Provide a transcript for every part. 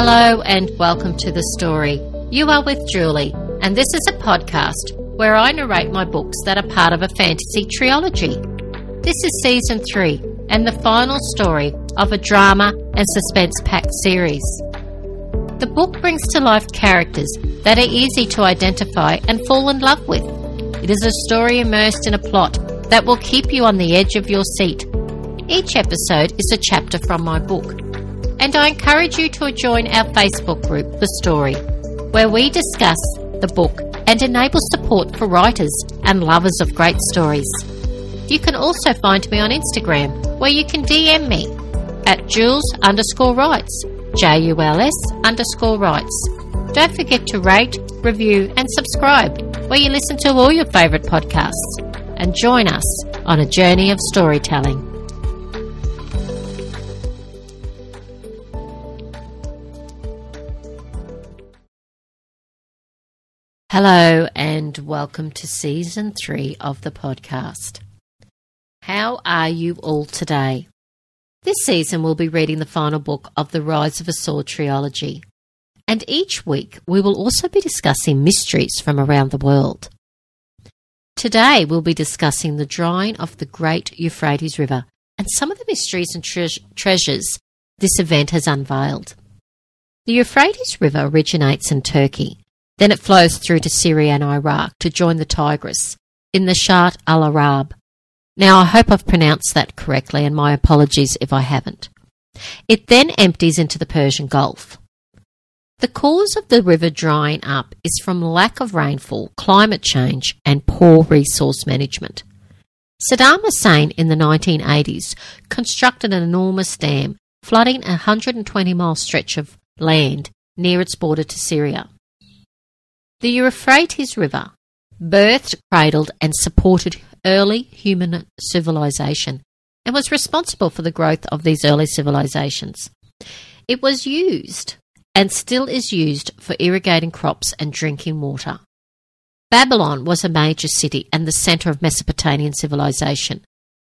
Hello and welcome to the story. You are with Julie, and this is a podcast where I narrate my books that are part of a fantasy trilogy. This is season three and the final story of a drama and suspense packed series. The book brings to life characters that are easy to identify and fall in love with. It is a story immersed in a plot that will keep you on the edge of your seat. Each episode is a chapter from my book and I encourage you to join our Facebook group, The Story, where we discuss the book and enable support for writers and lovers of great stories. You can also find me on Instagram, where you can DM me at Jules underscore writes, J U L S underscore writes. Don't forget to rate, review, and subscribe where you listen to all your favourite podcasts and join us on a journey of storytelling. Hello, and welcome to season three of the podcast. How are you all today? This season, we'll be reading the final book of the Rise of a Sword trilogy, and each week we will also be discussing mysteries from around the world. Today, we'll be discussing the drying of the great Euphrates River and some of the mysteries and tre- treasures this event has unveiled. The Euphrates River originates in Turkey then it flows through to Syria and Iraq to join the Tigris in the Shatt al Arab. Now, I hope I've pronounced that correctly, and my apologies if I haven't. It then empties into the Persian Gulf. The cause of the river drying up is from lack of rainfall, climate change, and poor resource management. Saddam Hussein in the 1980s constructed an enormous dam, flooding a 120 mile stretch of land near its border to Syria. The Euphrates River birthed, cradled, and supported early human civilization and was responsible for the growth of these early civilizations. It was used and still is used for irrigating crops and drinking water. Babylon was a major city and the center of Mesopotamian civilization.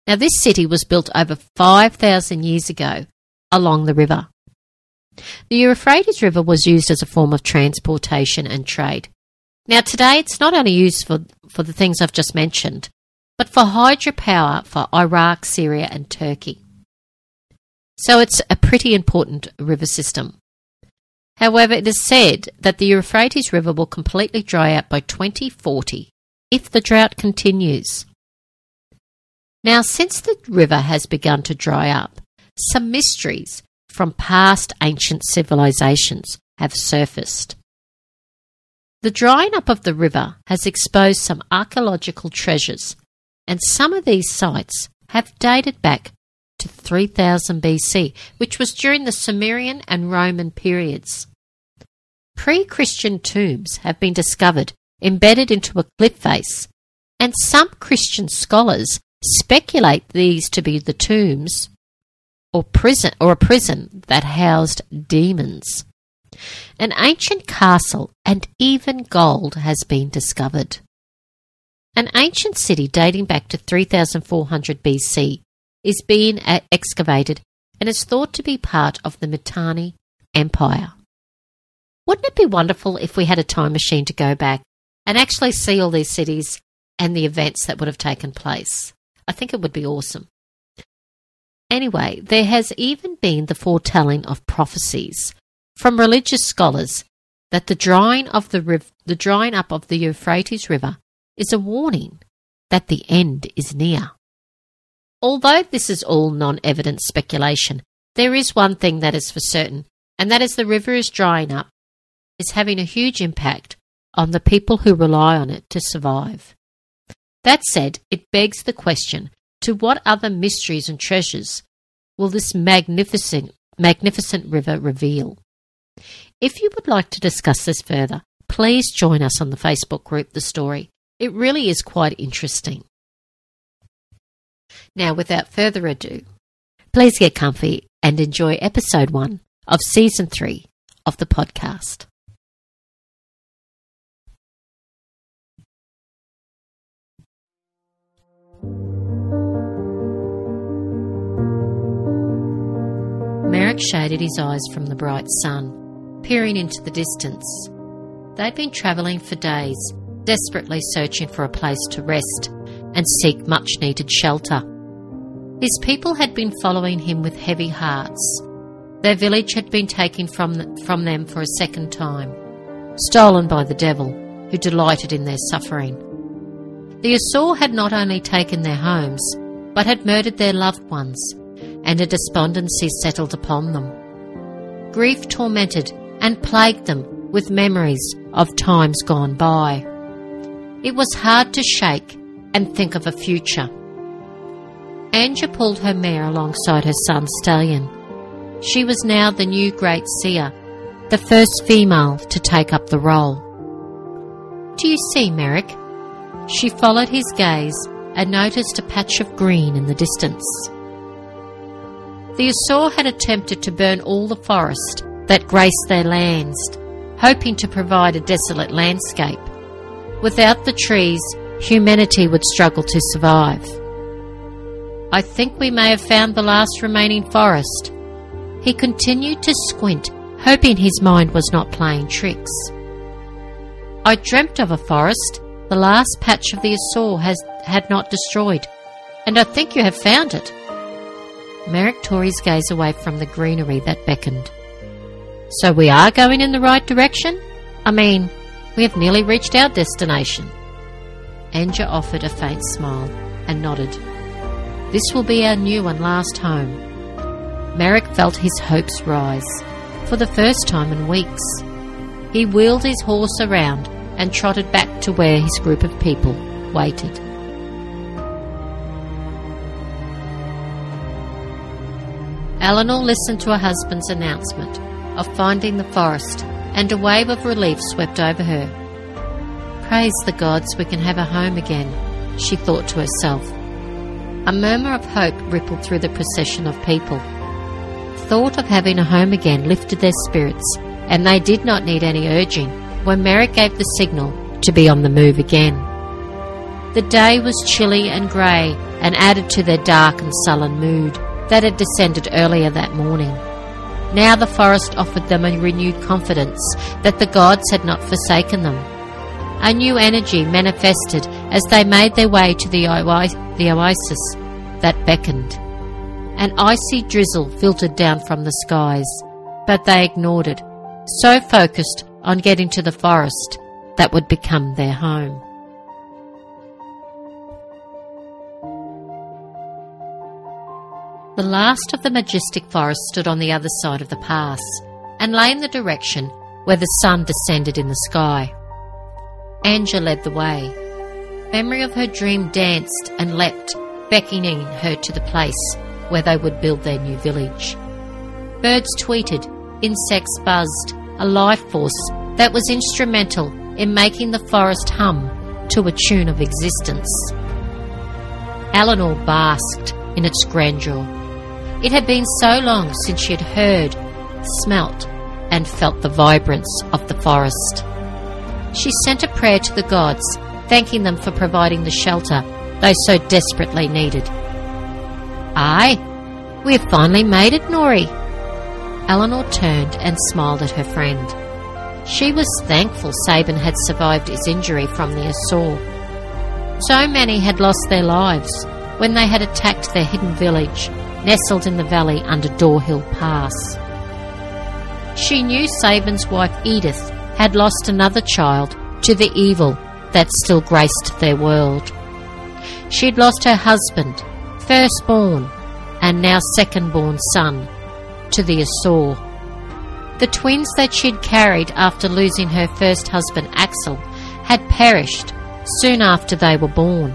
Now, this city was built over 5,000 years ago along the river. The Euphrates River was used as a form of transportation and trade. Now, today it's not only used for, for the things I've just mentioned, but for hydropower for Iraq, Syria, and Turkey. So it's a pretty important river system. However, it is said that the Euphrates River will completely dry out by 2040 if the drought continues. Now, since the river has begun to dry up, some mysteries from past ancient civilizations have surfaced. The drying up of the river has exposed some archaeological treasures, and some of these sites have dated back to 3000 BC, which was during the Sumerian and Roman periods. Pre Christian tombs have been discovered embedded into a cliff face, and some Christian scholars speculate these to be the tombs or prison or a prison that housed demons. An ancient castle and even gold has been discovered. An ancient city dating back to 3400 BC is being uh, excavated and is thought to be part of the Mitanni Empire. Wouldn't it be wonderful if we had a time machine to go back and actually see all these cities and the events that would have taken place? I think it would be awesome. Anyway, there has even been the foretelling of prophecies from religious scholars that the drying of the, riv- the drying up of the Euphrates River is a warning that the end is near. Although this is all non-evident speculation, there is one thing that is for certain, and that is the river is drying up, is having a huge impact on the people who rely on it to survive. That said, it begs the question to what other mysteries and treasures will this magnificent magnificent river reveal? If you would like to discuss this further, please join us on the Facebook group The Story. It really is quite interesting. Now, without further ado, please get comfy and enjoy episode one of season three of the podcast. Merek shaded his eyes from the bright sun peering into the distance. They'd been travelling for days, desperately searching for a place to rest and seek much needed shelter. His people had been following him with heavy hearts. Their village had been taken from, from them for a second time, stolen by the devil, who delighted in their suffering. The Asur had not only taken their homes, but had murdered their loved ones, and a despondency settled upon them. Grief tormented and plagued them with memories of times gone by. It was hard to shake and think of a future. Anja pulled her mare alongside her son Stallion. She was now the new great seer, the first female to take up the role. Do you see, Merek? She followed his gaze and noticed a patch of green in the distance. The Asur had attempted to burn all the forest that graced their lands, hoping to provide a desolate landscape. Without the trees, humanity would struggle to survive. I think we may have found the last remaining forest. He continued to squint, hoping his mind was not playing tricks. I dreamt of a forest the last patch of the Asur has had not destroyed, and I think you have found it. Merek tore his gaze away from the greenery that beckoned. So we are going in the right direction? I mean, we have nearly reached our destination. Anja offered a faint smile and nodded. This will be our new and last home. Merek felt his hopes rise. For the first time in weeks, he wheeled his horse around and trotted back to where his group of people waited. Eleanor listened to her husband's announcement of finding the forest, and a wave of relief swept over her. Praise the gods we can have a home again, she thought to herself. A murmur of hope rippled through the procession of people. Thought of having a home again lifted their spirits, and they did not need any urging when Merek gave the signal to be on the move again. The day was chilly and grey and added to their dark and sullen mood that had descended earlier that morning. Now the forest offered them a renewed confidence that the gods had not forsaken them. A new energy manifested as they made their way to the, the oasis that beckoned. An icy drizzle filtered down from the skies, but they ignored it, so focused on getting to the forest that would become their home. The last of the majestic forest stood on the other side of the pass and lay in the direction where the sun descended in the sky. Anja led the way. Memory of her dream danced and leapt, beckoning her to the place where they would build their new village. Birds tweeted, insects buzzed, a life force that was instrumental in making the forest hum to a tune of existence. Eleanor basked in its grandeur. It had been so long since she had heard, smelt, and felt the vibrance of the forest. She sent a prayer to the gods, thanking them for providing the shelter they so desperately needed. Aye, we have finally made it, Nori. Eleanor turned and smiled at her friend. She was thankful Sabin had survived his injury from the Asur. So many had lost their lives when they had attacked their hidden village, nestled in the valley under Dorhill Pass. She knew Sabin's wife Edith had lost another child to the evil that still graced their world. She'd lost her husband, firstborn, and now second-born son to the Asur. The twins that she'd carried after losing her first husband Axel had perished soon after they were born,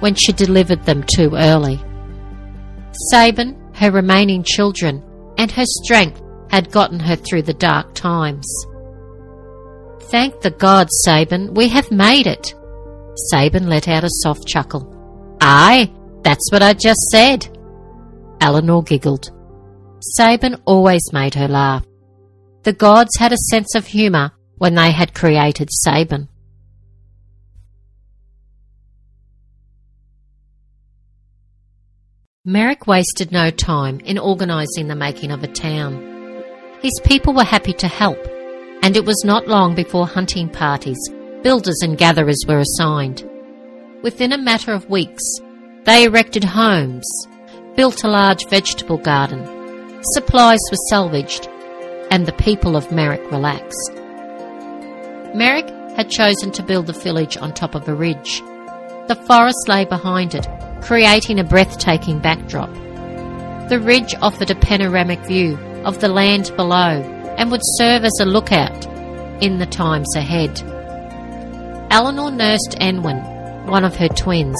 when she delivered them too early. Sabin, her remaining children, and her strength had gotten her through the dark times. Thank the gods, Sabin, we have made it. Sabin let out a soft chuckle. Aye, that's what I just said. Eleanor giggled. Sabin always made her laugh. The gods had a sense of humour when they had created Sabin. Merek wasted no time in organising the making of a town. His people were happy to help, and it was not long before hunting parties, builders and gatherers were assigned. Within a matter of weeks, they erected homes, built a large vegetable garden, supplies were salvaged, and the people of Merek relaxed. Merek had chosen to build the village on top of a ridge. The forest lay behind it, creating a breathtaking backdrop. The ridge offered a panoramic view of the land below and would serve as a lookout in the times ahead. Eleanor nursed Enwin, one of her twins,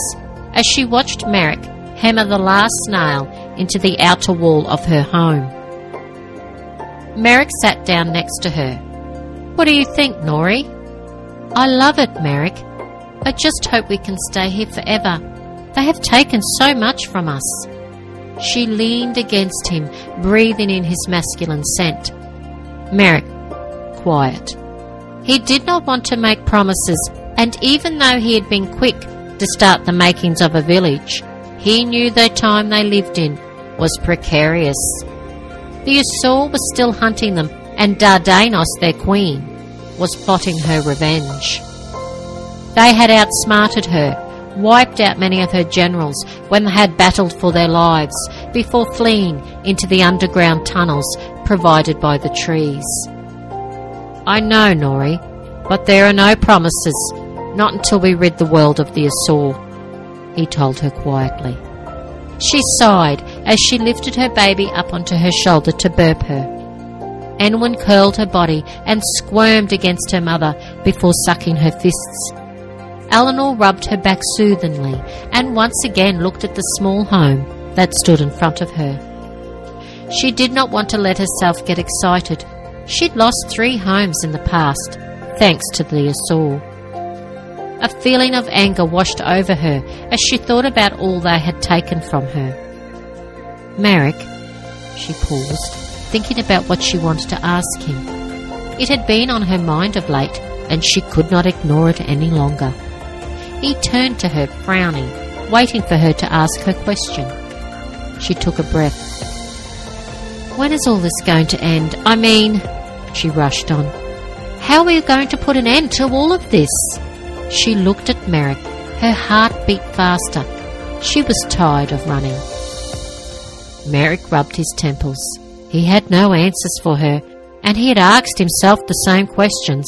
as she watched Merek hammer the last nail into the outer wall of her home. Merek sat down next to her. What do you think, Nori? I love it, Merek. I just hope we can stay here forever. They have taken so much from us. She leaned against him, breathing in his masculine scent. Merek, quiet. He did not want to make promises, and even though he had been quick to start the makings of a village, he knew the time they lived in was precarious. The Asur was still hunting them, and Dardanos, their queen, was plotting her revenge. They had outsmarted her wiped out many of her generals when they had battled for their lives before fleeing into the underground tunnels provided by the trees. I know, Nori, but there are no promises, not until we rid the world of the Asur, he told her quietly. She sighed as she lifted her baby up onto her shoulder to burp her. Enwin curled her body and squirmed against her mother before sucking her fists. Eleanor rubbed her back soothingly and once again looked at the small home that stood in front of her. She did not want to let herself get excited. She'd lost three homes in the past, thanks to the Asur. A feeling of anger washed over her as she thought about all they had taken from her. Merek, she paused, thinking about what she wanted to ask him. It had been on her mind of late, and she could not ignore it any longer. He turned to her, frowning, waiting for her to ask her question. She took a breath. When is all this going to end? I mean, she rushed on. How are you going to put an end to all of this? She looked at Merek. Her heart beat faster. She was tired of running. Merek rubbed his temples. He had no answers for her, and he had asked himself the same questions.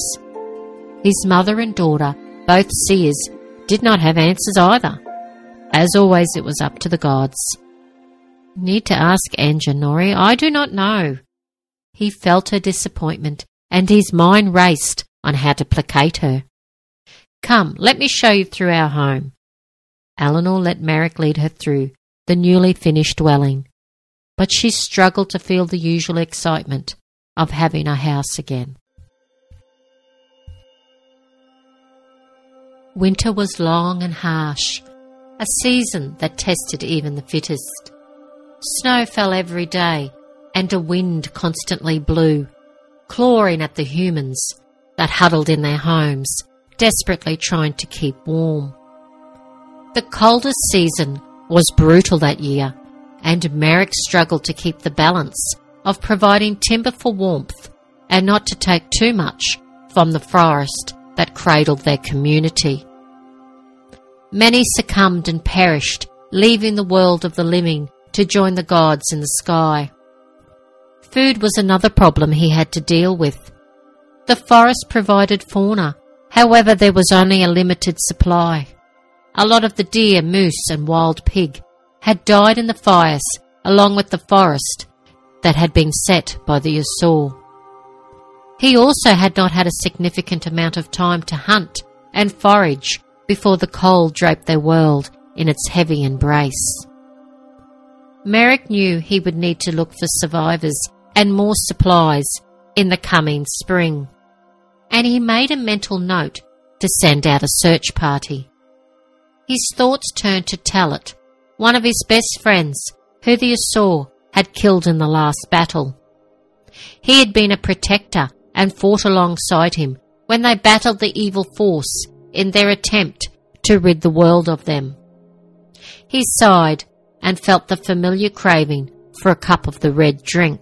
His mother and daughter, both seers, did not have answers either. As always, it was up to the gods. Need to ask Anjanori, I do not know. He felt her disappointment, and his mind raced on how to placate her. Come, let me show you through our home. Eleanor let Merek lead her through the newly finished dwelling, but she struggled to feel the usual excitement of having a house again. Winter was long and harsh, a season that tested even the fittest. Snow fell every day, and a wind constantly blew, clawing at the humans that huddled in their homes, desperately trying to keep warm. The coldest season was brutal that year, and Merek struggled to keep the balance of providing timber for warmth and not to take too much from the forest that cradled their community. Many succumbed and perished, leaving the world of the living to join the gods in the sky. Food was another problem he had to deal with. The forest provided fauna, however, there was only a limited supply. A lot of the deer, moose, and wild pig had died in the fires along with the forest that had been set by the Asur. He also had not had a significant amount of time to hunt and forage before the cold draped their world in its heavy embrace. Merek knew he would need to look for survivors and more supplies in the coming spring, and he made a mental note to send out a search party. His thoughts turned to Talit, one of his best friends, who the Asur had killed in the last battle. He had been a protector and fought alongside him when they battled the evil force in their attempt to rid the world of them. He sighed and felt the familiar craving for a cup of the red drink.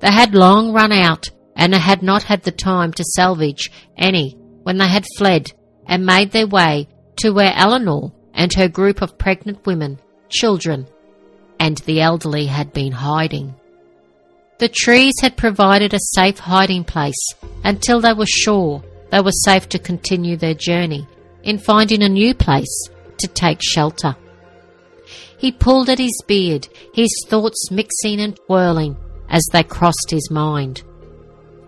They had long run out and had not had the time to salvage any when they had fled and made their way to where Eleanor and her group of pregnant women, children, and the elderly had been hiding. The trees had provided a safe hiding place until they were sure they were safe to continue their journey in finding a new place to take shelter. He pulled at his beard, his thoughts mixing and twirling as they crossed his mind.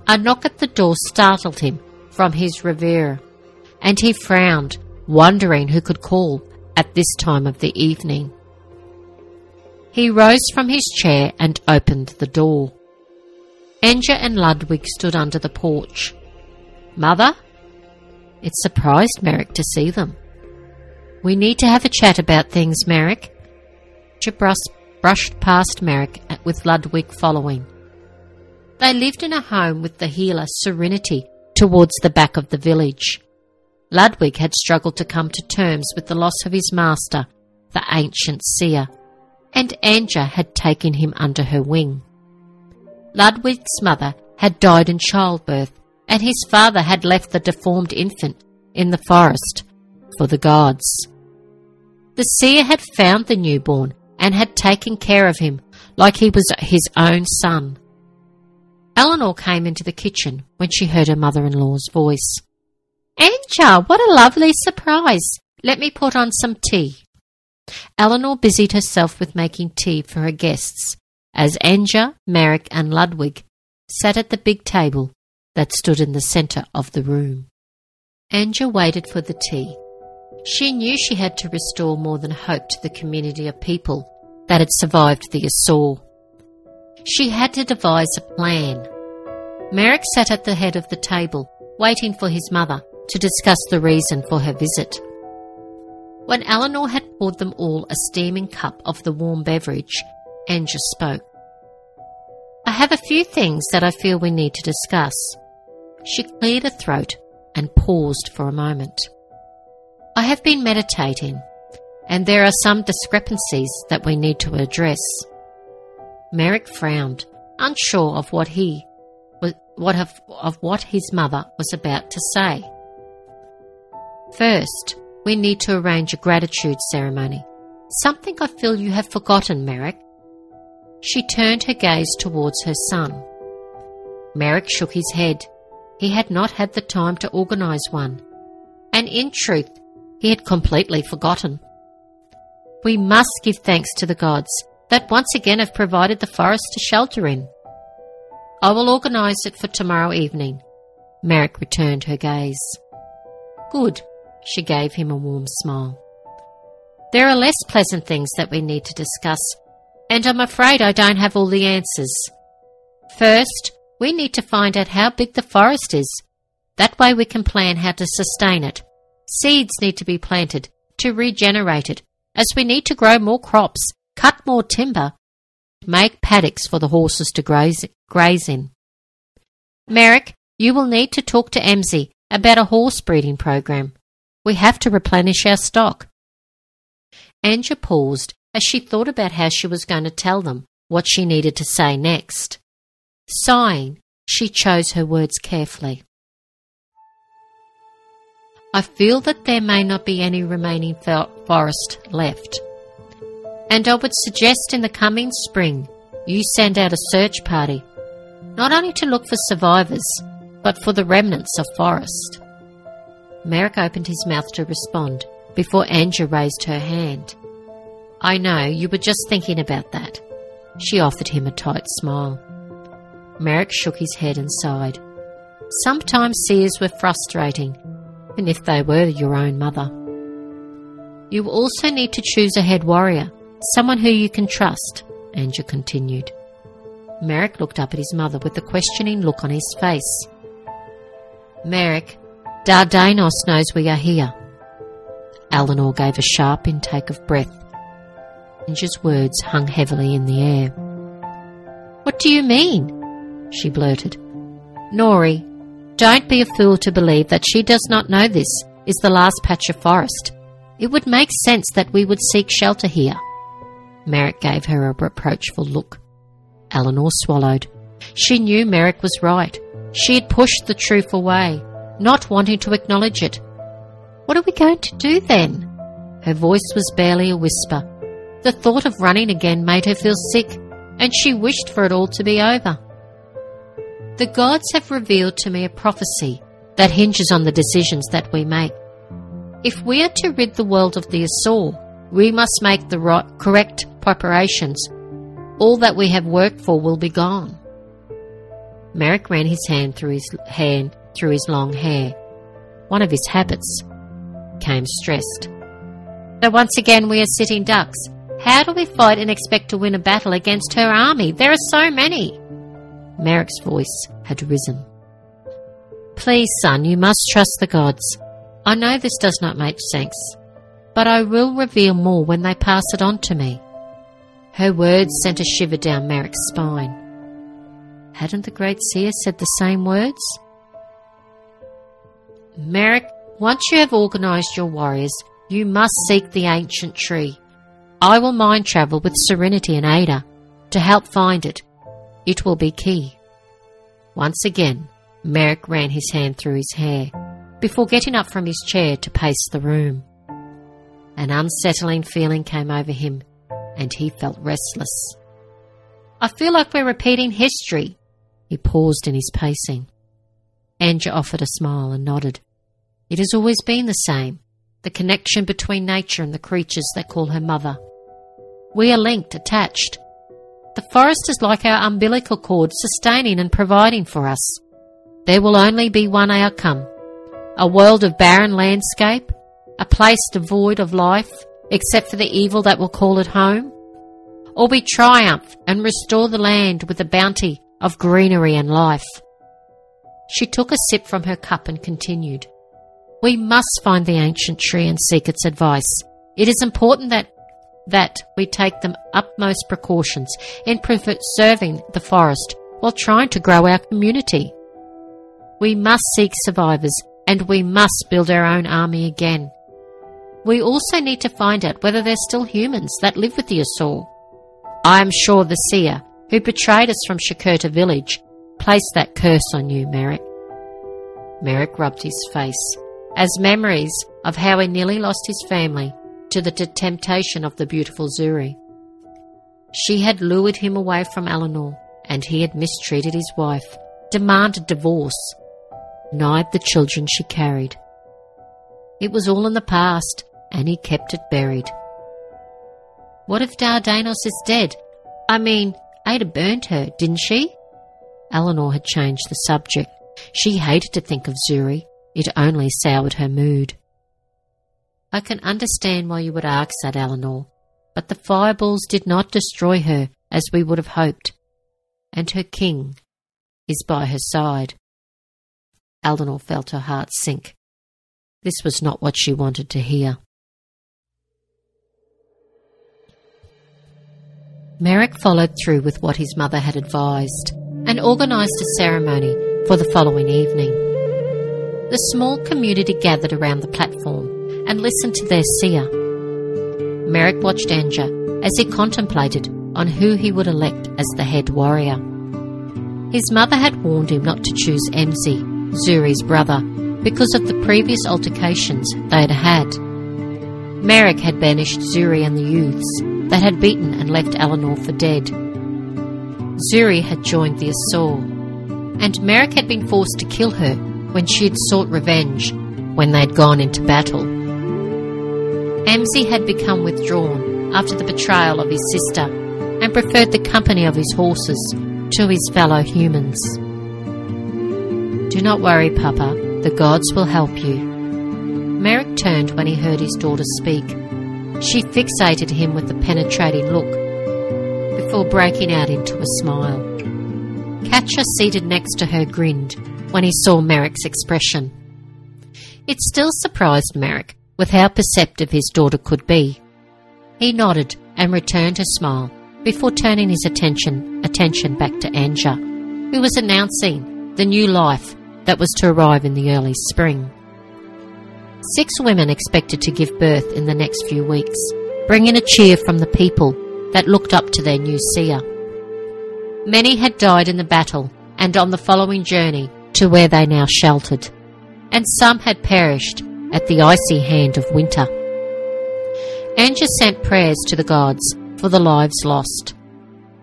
A knock at the door startled him from his reverie, and he frowned, wondering who could call at this time of the evening. He rose from his chair and opened the door. Anja and Ludwig stood under the porch. Mother? It surprised Merek to see them. We need to have a chat about things, Merek. Anja brushed past Merek with Ludwig following. They lived in a home with the healer Serenity towards the back of the village. Ludwig had struggled to come to terms with the loss of his master, the ancient seer, and Anja had taken him under her wing. Ludwig's mother had died in childbirth, and his father had left the deformed infant in the forest for the gods. The seer had found the newborn and had taken care of him like he was his own son. Eleanor came into the kitchen when she heard her mother in law's voice. Anja, what a lovely surprise! Let me put on some tea. Eleanor busied herself with making tea for her guests, as Anja, Merek, and Ludwig sat at the big table that stood in the centre of the room. Anja waited for the tea. She knew she had to restore more than hope to the community of people that had survived the assault. She had to devise a plan. Merek sat at the head of the table, waiting for his mother to discuss the reason for her visit. When Eleanor had poured them all a steaming cup of the warm beverage, Anja spoke. I have a few things that I feel we need to discuss. She cleared her throat and paused for a moment. I have been meditating, and there are some discrepancies that we need to address. Merek frowned, unsure of what he what of, of what his mother was about to say. First, we need to arrange a gratitude ceremony. Something I feel you have forgotten, Merek. She turned her gaze towards her son. Merek shook his head. He had not had the time to organise one. And in truth, he had completely forgotten. We must give thanks to the gods that once again have provided the forest to shelter in. I will organise it for tomorrow evening. Merek returned her gaze. Good, she gave him a warm smile. There are less pleasant things that we need to discuss, and I'm afraid I don't have all the answers. First, we need to find out how big the forest is. That way we can plan how to sustain it. Seeds need to be planted to regenerate it, as we need to grow more crops, cut more timber, make paddocks for the horses to graze, graze in. Merek, you will need to talk to Emzi about a horse breeding program. We have to replenish our stock. Anja paused as she thought about how she was going to tell them what she needed to say next. Sighing, she chose her words carefully. I feel that there may not be any remaining forest left. And I would suggest in the coming spring you send out a search party, not only to look for survivors, but for the remnants of forest. Merek opened his mouth to respond before Anja raised her hand. I know, you were just thinking about that. She offered him a tight smile. Merek shook his head and sighed. Sometimes seers were frustrating, and if they were your own mother. You also need to choose a head warrior, someone who you can trust, Anja continued. Merek looked up at his mother with a questioning look on his face. Merek, Dardanos knows we are here. Eleanor gave a sharp intake of breath. Anja's words hung heavily in the air. What do you mean? she blurted. Nori, don't be a fool to believe that she does not know this is the last patch of forest. It would make sense that we would seek shelter here. Merek gave her a reproachful look. Eleanor swallowed. She knew Merek was right. She had pushed the truth away, not wanting to acknowledge it. What are we going to do then? Her voice was barely a whisper. The thought of running again made her feel sick, and she wished for it all to be over. The gods have revealed to me a prophecy that hinges on the decisions that we make. If we are to rid the world of the Asur, we must make the right, correct preparations. All that we have worked for will be gone. Merek ran his hand through his hand through his long hair. One of his habits. Came stressed. So once again we are sitting ducks. How do we fight and expect to win a battle against her army? There are so many. Merek's voice had risen. Please, son, you must trust the gods. I know this does not make sense, but I will reveal more when they pass it on to me. Her words sent a shiver down Merek's spine. Hadn't the great seer said the same words? Merek, once you have organized your warriors, you must seek the ancient tree. I will mind travel with Serenity and Ada to help find it. It will be key. Once again, Merek ran his hand through his hair before getting up from his chair to pace the room. An unsettling feeling came over him, and he felt restless. I feel like we're repeating history. He paused in his pacing. Anja offered a smile and nodded. It has always been the same the connection between nature and the creatures that call her mother. We are linked, attached. The forest is like our umbilical cord, sustaining and providing for us. There will only be one outcome a world of barren landscape, a place devoid of life, except for the evil that will call it home? Or we triumph and restore the land with the bounty of greenery and life? She took a sip from her cup and continued. We must find the ancient tree and seek its advice. It is important that that we take the utmost precautions in preserving the forest while trying to grow our community. We must seek survivors and we must build our own army again. We also need to find out whether there's still humans that live with the Asur. I am sure the seer, who betrayed us from Shakurta village, placed that curse on you, Merek. Merek rubbed his face, as memories of how he nearly lost his family to the temptation of the beautiful Zuri. She had lured him away from Eleanor, and he had mistreated his wife, demanded divorce, denied the children she carried. It was all in the past, and he kept it buried. What if Dardanos is dead? I mean, Ada burned her, didn't she? Eleanor had changed the subject. She hated to think of Zuri. It only soured her mood. I can understand why you would ask that, Eleanor, but the fireballs did not destroy her as we would have hoped, and her king is by her side. Eleanor felt her heart sink. This was not what she wanted to hear. Merek followed through with what his mother had advised and organised a ceremony for the following evening. The small community gathered around the platform and listened to their seer. Merek watched Anja as he contemplated on who he would elect as the head warrior. His mother had warned him not to choose Emzi, Zuri's brother, because of the previous altercations they had had. Merek had banished Zuri and the youths that had beaten and left Eleanor for dead. Zuri had joined the Asur, and Merek had been forced to kill her when she had sought revenge when they had gone into battle. Emzi had become withdrawn after the betrayal of his sister and preferred the company of his horses to his fellow humans. Do not worry, Papa, the gods will help you. Merek turned when he heard his daughter speak. She fixated him with a penetrating look before breaking out into a smile. Catcher, seated next to her, grinned when he saw Merek's expression. It still surprised Merek with how perceptive his daughter could be. He nodded and returned her smile before turning his attention attention back to Anja, who was announcing the new life that was to arrive in the early spring. Six women expected to give birth in the next few weeks, bringing a cheer from the people that looked up to their new seer. Many had died in the battle, and on the following journey, to where they now sheltered, and some had perished at the icy hand of winter. Anja sent prayers to the gods for the lives lost.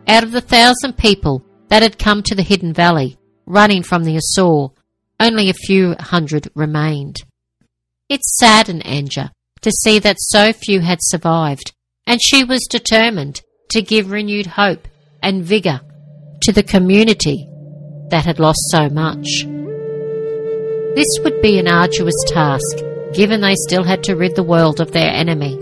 Out of the thousand people that had come to the hidden valley, running from the Asur, only a few hundred remained. It saddened Anja to see that so few had survived, and she was determined to give renewed hope and vigour to the community that had lost so much. This would be an arduous task, given they still had to rid the world of their enemy.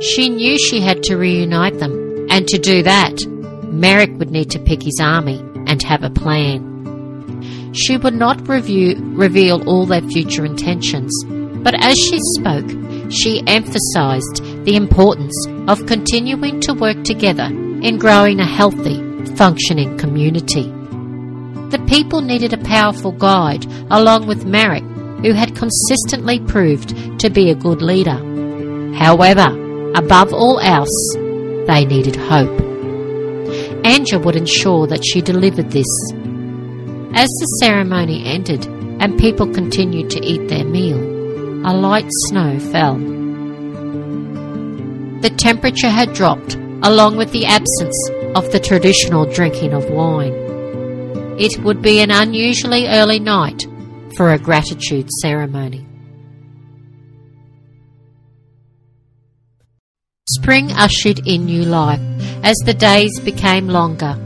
She knew she had to reunite them, and to do that, Merek would need to pick his army and have a plan. She would not review, reveal all their future intentions, but as she spoke, she emphasized the importance of continuing to work together in growing a healthy, functioning community. The people needed a powerful guide along with Merek, who had consistently proved to be a good leader. However, above all else, they needed hope. Anja would ensure that she delivered this. As the ceremony ended and people continued to eat their meal, a light snow fell. The temperature had dropped, along with the absence of the traditional drinking of wine. It would be an unusually early night for a gratitude ceremony. Spring ushered in new life as the days became longer.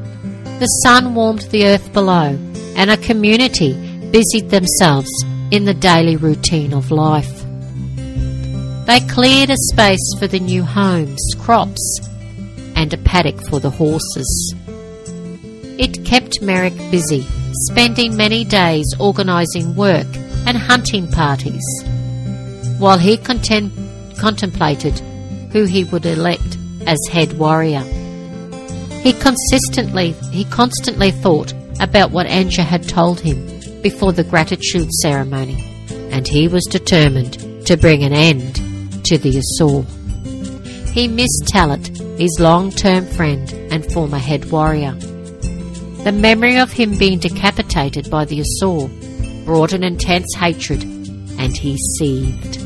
The sun warmed the earth below, and a community busied themselves in the daily routine of life. They cleared a space for the new homes, crops, and a paddock for the horses. It kept Merek busy, spending many days organising work and hunting parties, while he content- contemplated who he would elect as head warrior. He consistently he constantly thought about what Anja had told him before the gratitude ceremony, and he was determined to bring an end to the Asur. He missed Talat, his long-term friend and former head warrior. The memory of him being decapitated by the Asur brought an intense hatred, and he seethed.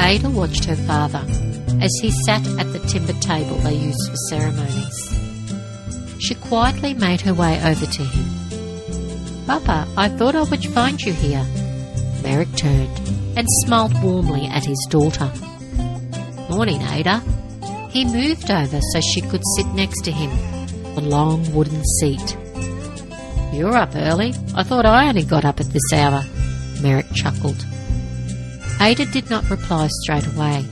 Ada watched her father as he sat at the timber table they used for ceremonies. She quietly made her way over to him. Papa, I thought I would find you here. Merek turned and smiled warmly at his daughter. Morning, Ada. He moved over so she could sit next to him, the long wooden seat. You're up early. I thought I only got up at this hour. Merek chuckled. Ada did not reply straight away.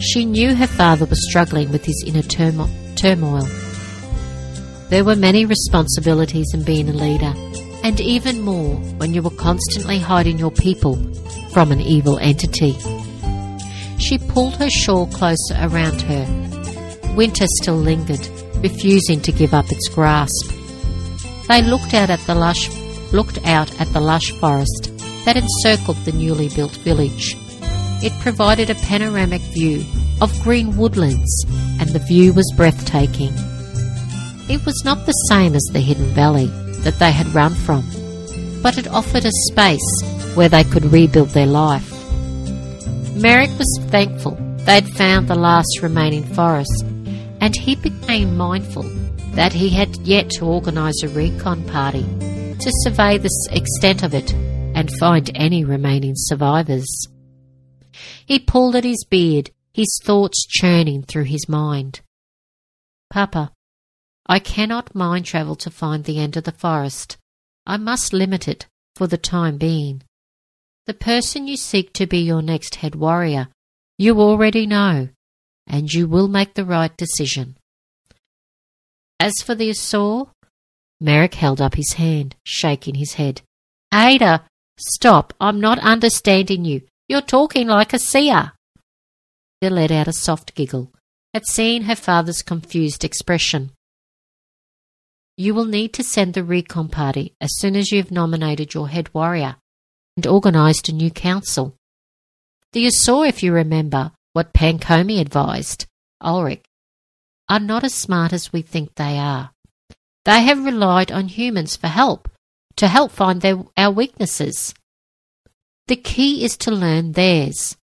She knew her father was struggling with his inner turmoil. There were many responsibilities in being a leader, and even more when you were constantly hiding your people from an evil entity. She pulled her shawl closer around her. Winter still lingered, refusing to give up its grasp. They looked out at the lush looked out at the lush forest that encircled the newly built village. It provided a panoramic view of green woodlands, and the view was breathtaking. It was not the same as the hidden valley that they had run from, but it offered a space where they could rebuild their life. Merek was thankful they'd found the last remaining forest, and he became mindful that he had yet to organise a recon party to survey the extent of it and find any remaining survivors. He pulled at his beard, his thoughts churning through his mind. Papa, I cannot mind travel to find the end of the forest. I must limit it for the time being. The person you seek to be your next head warrior, you already know, and you will make the right decision. As for the Asur, Merek held up his hand, shaking his head. Ada, stop, I'm not understanding you. You're talking like a seer. She let out a soft giggle at seeing her father's confused expression. You will need to send the recon party as soon as you have nominated your head warrior and organised a new council. The Asur, if you remember what Pankomi advised, Ulrich, are not as smart as we think they are. They have relied on humans for help to help find their, our weaknesses. The key is to learn theirs.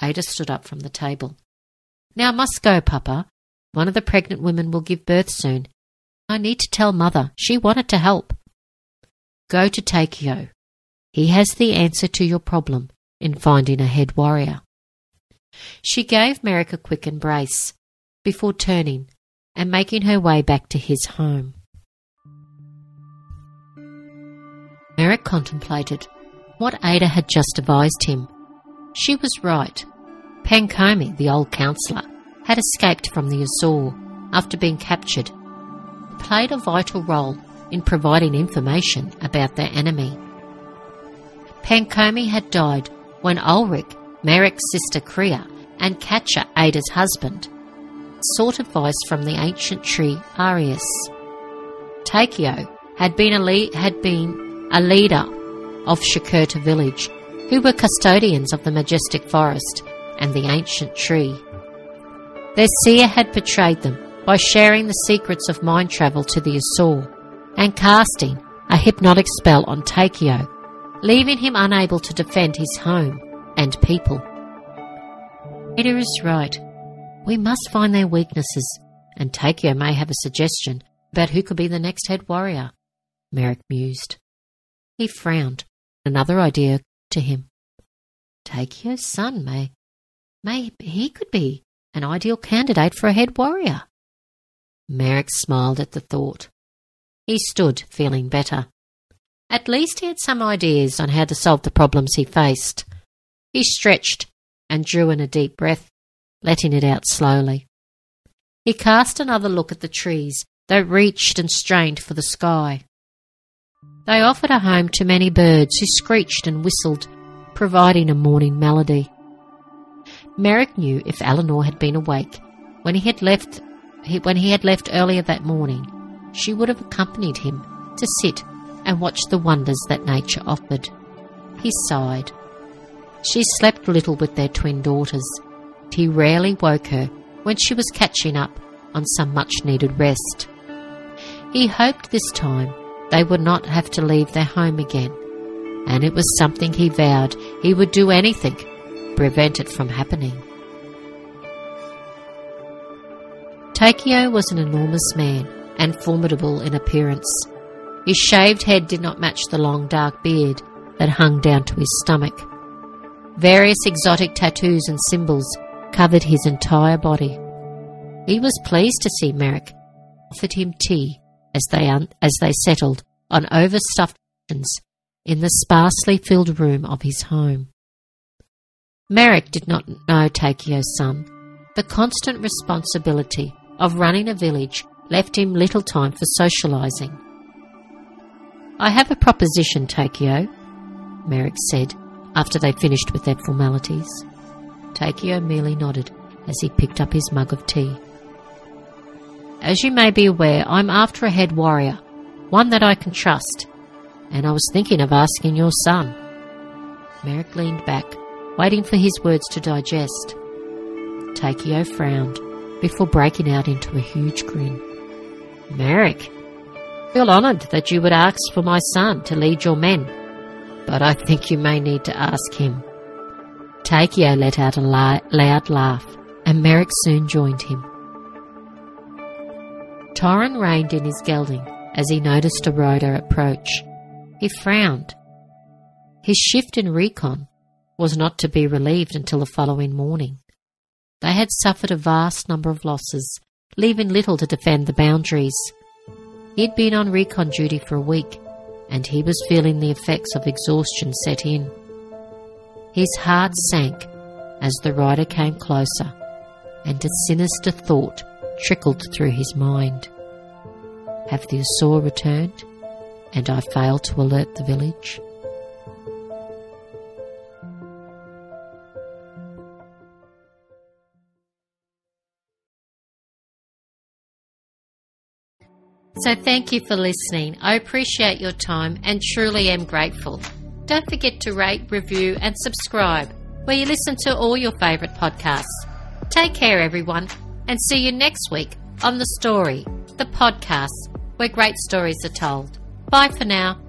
Ada stood up from the table. Now I must go, Papa. One of the pregnant women will give birth soon. I need to tell Mother. She wanted to help. Go to Takeo. He has the answer to your problem in finding a head warrior. She gave Merek a quick embrace before turning and making her way back to his home. Merek contemplated what Ada had just advised him. She was right. Pankomi, the old counsellor, had escaped from the Asur after being captured. Played a vital role in providing information about their enemy. Pankomi had died when Ulrich, Merek's sister Kriya, and Katja, Ada's husband, sought advice from the ancient tree Arius. Takeo had been a, le- had been a leader of Shakurta village, who were custodians of the majestic forest and the ancient tree. Their seer had betrayed them by sharing the secrets of mind travel to the Asur and casting a hypnotic spell on Takeo, leaving him unable to defend his home and people. Ada is right. We must find their weaknesses, and Takeo may have a suggestion about who could be the next head warrior, Merek mused. He frowned. Another idea to him. Takeo's son may, may he could be an ideal candidate for a head warrior. Merek smiled at the thought. He stood, feeling better. At least he had some ideas on how to solve the problems he faced. He stretched and drew in a deep breath, letting it out slowly. He cast another look at the trees that reached and strained for the sky. They offered a home to many birds who screeched and whistled, providing a morning melody. Merek knew if Eleanor had been awake when he had left when he had left earlier that morning, she would have accompanied him to sit and watch the wonders that nature offered. He sighed. She slept little with their twin daughters. He rarely woke her when she was catching up on some much needed rest. He hoped this time they would not have to leave their home again, and it was something he vowed he would do anything to prevent it from happening. Takeo was an enormous man and formidable in appearance. His shaved head did not match the long dark beard that hung down to his stomach. Various exotic tattoos and symbols covered his entire body. He was pleased to see Merek, offered him tea as they, un- as they settled on overstuffed cushions in the sparsely filled room of his home. Merek did not know Takeo's son. The constant responsibility of running a village left him little time for socializing. I have a proposition, Takeo, Merek said after they finished with their formalities. Takeo merely nodded as he picked up his mug of tea. As you may be aware, I'm after a head warrior, one that I can trust, and I was thinking of asking your son. Merek leaned back, waiting for his words to digest. Takeo frowned before breaking out into a huge grin. Merek, feel honoured that you would ask for my son to lead your men, but I think you may need to ask him. Takeo let out a la- loud laugh, and Merek soon joined him. Torrin reined in his gelding as he noticed a rider approach. He frowned. His shift in recon was not to be relieved until the following morning. They had suffered a vast number of losses, leaving little to defend the boundaries. He'd been on recon duty for a week, and he was feeling the effects of exhaustion set in. His heart sank as the rider came closer, and a sinister thought trickled through his mind. Have the Asur returned, and I failed to alert the village? So thank you for listening. I appreciate your time and truly am grateful. Don't forget to rate, review, and subscribe where you listen to all your favourite podcasts. Take care, everyone, and see you next week on The Story, the podcast where great stories are told. Bye for now.